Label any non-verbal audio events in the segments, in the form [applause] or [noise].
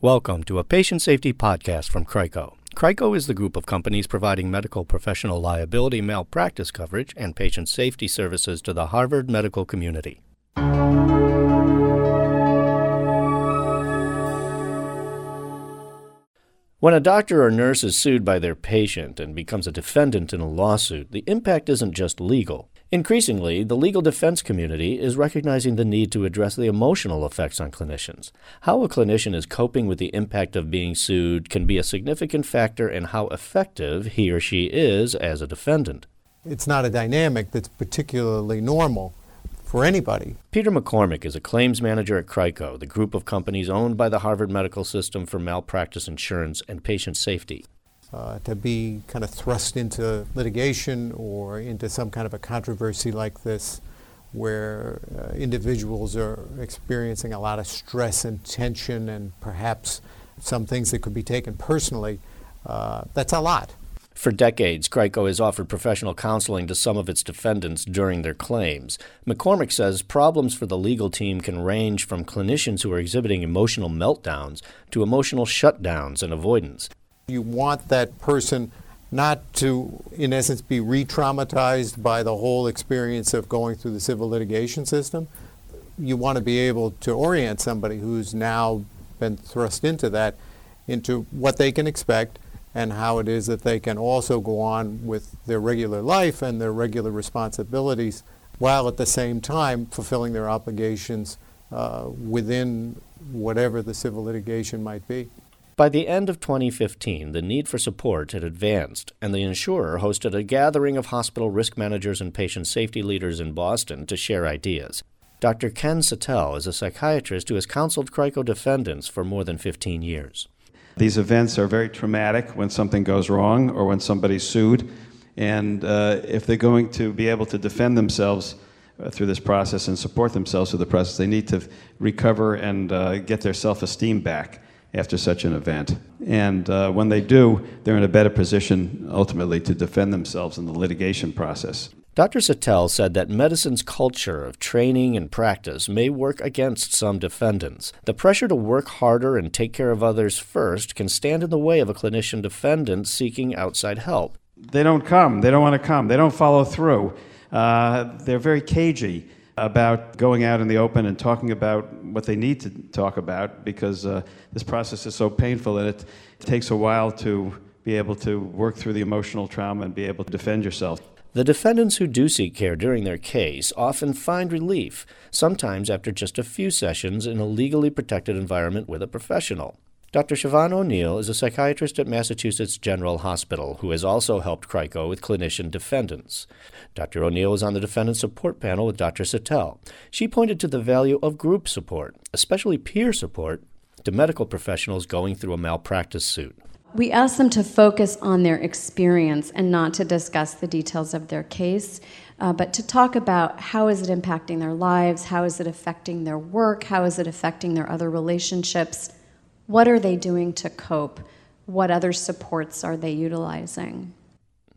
Welcome to a patient safety podcast from CRICO. CRICO is the group of companies providing medical professional liability malpractice coverage and patient safety services to the Harvard medical community. When a doctor or nurse is sued by their patient and becomes a defendant in a lawsuit, the impact isn't just legal. Increasingly, the legal defense community is recognizing the need to address the emotional effects on clinicians. How a clinician is coping with the impact of being sued can be a significant factor in how effective he or she is as a defendant. It's not a dynamic that's particularly normal for anybody. Peter McCormick is a claims manager at CRICO, the group of companies owned by the Harvard Medical System for malpractice insurance and patient safety uh, to be kind of thrust into litigation or into some kind of a controversy like this where uh, individuals are experiencing a lot of stress and tension and perhaps some things that could be taken personally, uh, that's a lot. For decades, CRICO has offered professional counseling to some of its defendants during their claims. McCormick says problems for the legal team can range from clinicians who are exhibiting emotional meltdowns to emotional shutdowns and avoidance. You want that person not to, in essence, be re traumatized by the whole experience of going through the civil litigation system. You want to be able to orient somebody who's now been thrust into that into what they can expect and how it is that they can also go on with their regular life and their regular responsibilities while at the same time fulfilling their obligations uh, within whatever the civil litigation might be. By the end of 2015, the need for support had advanced, and the insurer hosted a gathering of hospital risk managers and patient safety leaders in Boston to share ideas. Dr. Ken Sattel is a psychiatrist who has counseled CRICO defendants for more than 15 years. These events are very traumatic when something goes wrong or when somebody's sued, and uh, if they're going to be able to defend themselves, uh, through this process and support themselves through the process. They need to recover and uh, get their self esteem back after such an event. And uh, when they do, they're in a better position ultimately to defend themselves in the litigation process. Dr. Sattel said that medicine's culture of training and practice may work against some defendants. The pressure to work harder and take care of others first can stand in the way of a clinician defendant seeking outside help. They don't come. They don't want to come. They don't follow through. Uh, they're very cagey about going out in the open and talking about what they need to talk about because uh, this process is so painful and it takes a while to be able to work through the emotional trauma and be able to defend yourself. The defendants who do seek care during their case often find relief, sometimes after just a few sessions in a legally protected environment with a professional. Dr. Siobhan O'Neill is a psychiatrist at Massachusetts General Hospital who has also helped CRICO with clinician defendants. Dr. O'Neill was on the defendant support panel with Dr. Sattel. She pointed to the value of group support, especially peer support, to medical professionals going through a malpractice suit. We ask them to focus on their experience and not to discuss the details of their case, uh, but to talk about how is it impacting their lives, how is it affecting their work, how is it affecting their other relationships what are they doing to cope? What other supports are they utilizing?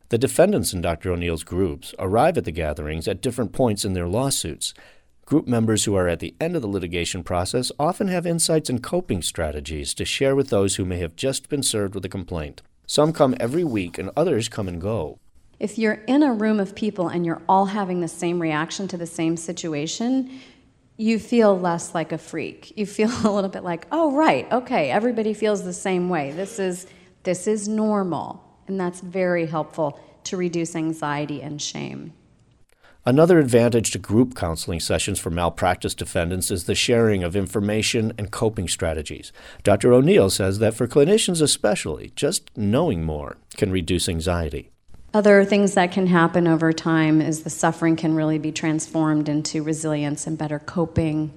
The defendants in Dr. O'Neill's groups arrive at the gatherings at different points in their lawsuits. Group members who are at the end of the litigation process often have insights and coping strategies to share with those who may have just been served with a complaint. Some come every week and others come and go. If you're in a room of people and you're all having the same reaction to the same situation, you feel less like a freak. You feel [laughs] a little bit like, oh right, okay, everybody feels the same way. This is this is normal. And that's very helpful to reduce anxiety and shame. Another advantage to group counseling sessions for malpractice defendants is the sharing of information and coping strategies. Dr. O'Neill says that for clinicians especially, just knowing more can reduce anxiety. Other things that can happen over time is the suffering can really be transformed into resilience and better coping.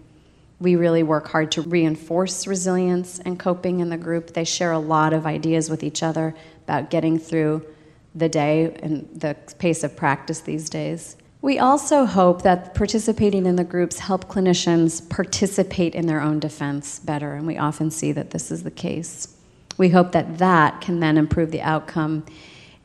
We really work hard to reinforce resilience and coping in the group. They share a lot of ideas with each other about getting through the day and the pace of practice these days. We also hope that participating in the groups help clinicians participate in their own defense better, and we often see that this is the case. We hope that that can then improve the outcome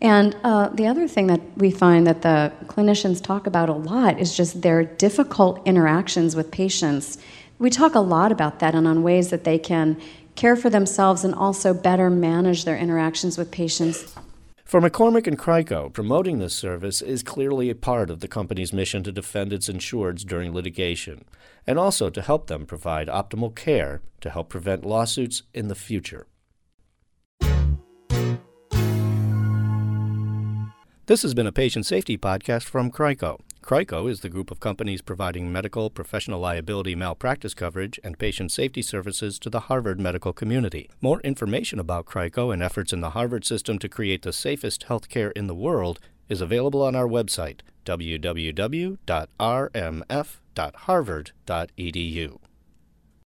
and uh, the other thing that we find that the clinicians talk about a lot is just their difficult interactions with patients. We talk a lot about that and on ways that they can care for themselves and also better manage their interactions with patients. For McCormick and Crico, promoting this service is clearly a part of the company's mission to defend its insureds during litigation, and also to help them provide optimal care to help prevent lawsuits in the future. This has been a patient safety podcast from Crico. Crico is the group of companies providing medical, professional liability, malpractice coverage, and patient safety services to the Harvard medical community. More information about Crico and efforts in the Harvard system to create the safest healthcare in the world is available on our website, www.rmf.harvard.edu.